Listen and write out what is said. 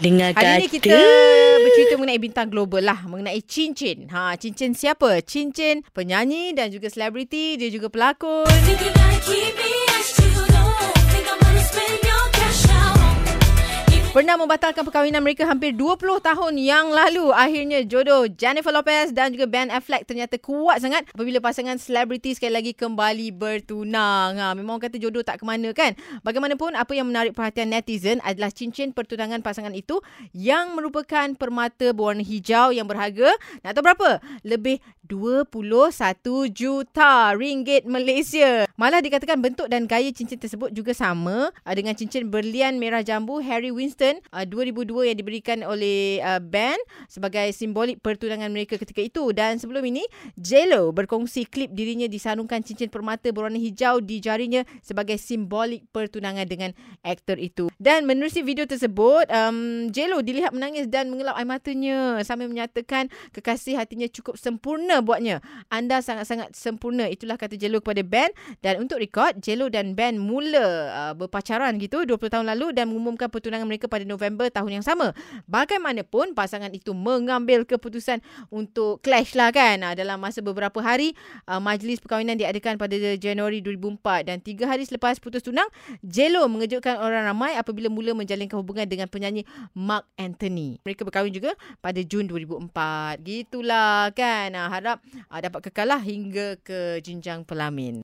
Dengar Hari ni kata. kita bercerita mengenai bintang global lah. Mengenai cincin. Ha, cincin siapa? Cincin penyanyi dan juga selebriti. Dia juga pelakon. Pernah membatalkan perkahwinan mereka hampir 20 tahun yang lalu. Akhirnya jodoh Jennifer Lopez dan juga Ben Affleck ternyata kuat sangat apabila pasangan selebriti sekali lagi kembali bertunang. Ha, memang orang kata jodoh tak ke mana kan? Bagaimanapun apa yang menarik perhatian netizen adalah cincin pertunangan pasangan itu yang merupakan permata berwarna hijau yang berharga nak tahu berapa? Lebih 21 juta ringgit Malaysia. Malah dikatakan bentuk dan gaya cincin tersebut juga sama uh, dengan cincin berlian merah jambu Harry Winston uh, 2002 yang diberikan oleh uh, Ben sebagai simbolik pertunangan mereka ketika itu. Dan sebelum ini, JLo berkongsi klip dirinya disarungkan cincin permata berwarna hijau di jarinya sebagai simbolik pertunangan dengan aktor itu. Dan menerusi video tersebut, um, JLo dilihat menangis dan mengelap air matanya sambil menyatakan kekasih hatinya cukup sempurna buatnya. Anda sangat-sangat sempurna. Itulah kata JLo kepada Ben. Dan untuk rekod, JLo dan Ben mula uh, berpacaran gitu 20 tahun lalu dan mengumumkan pertunangan mereka pada November tahun yang sama. Bagaimanapun, pasangan itu mengambil keputusan untuk clash lah kan. Uh, dalam masa beberapa hari, uh, majlis perkahwinan diadakan pada Januari 2004 dan tiga hari selepas putus tunang, JLo mengejutkan orang ramai apabila mula menjalinkan hubungan dengan penyanyi Mark Anthony. Mereka berkahwin juga pada Jun 2004. Gitulah kan. Uh, harap uh, dapat kekal lah hingga ke jenjang pelamin.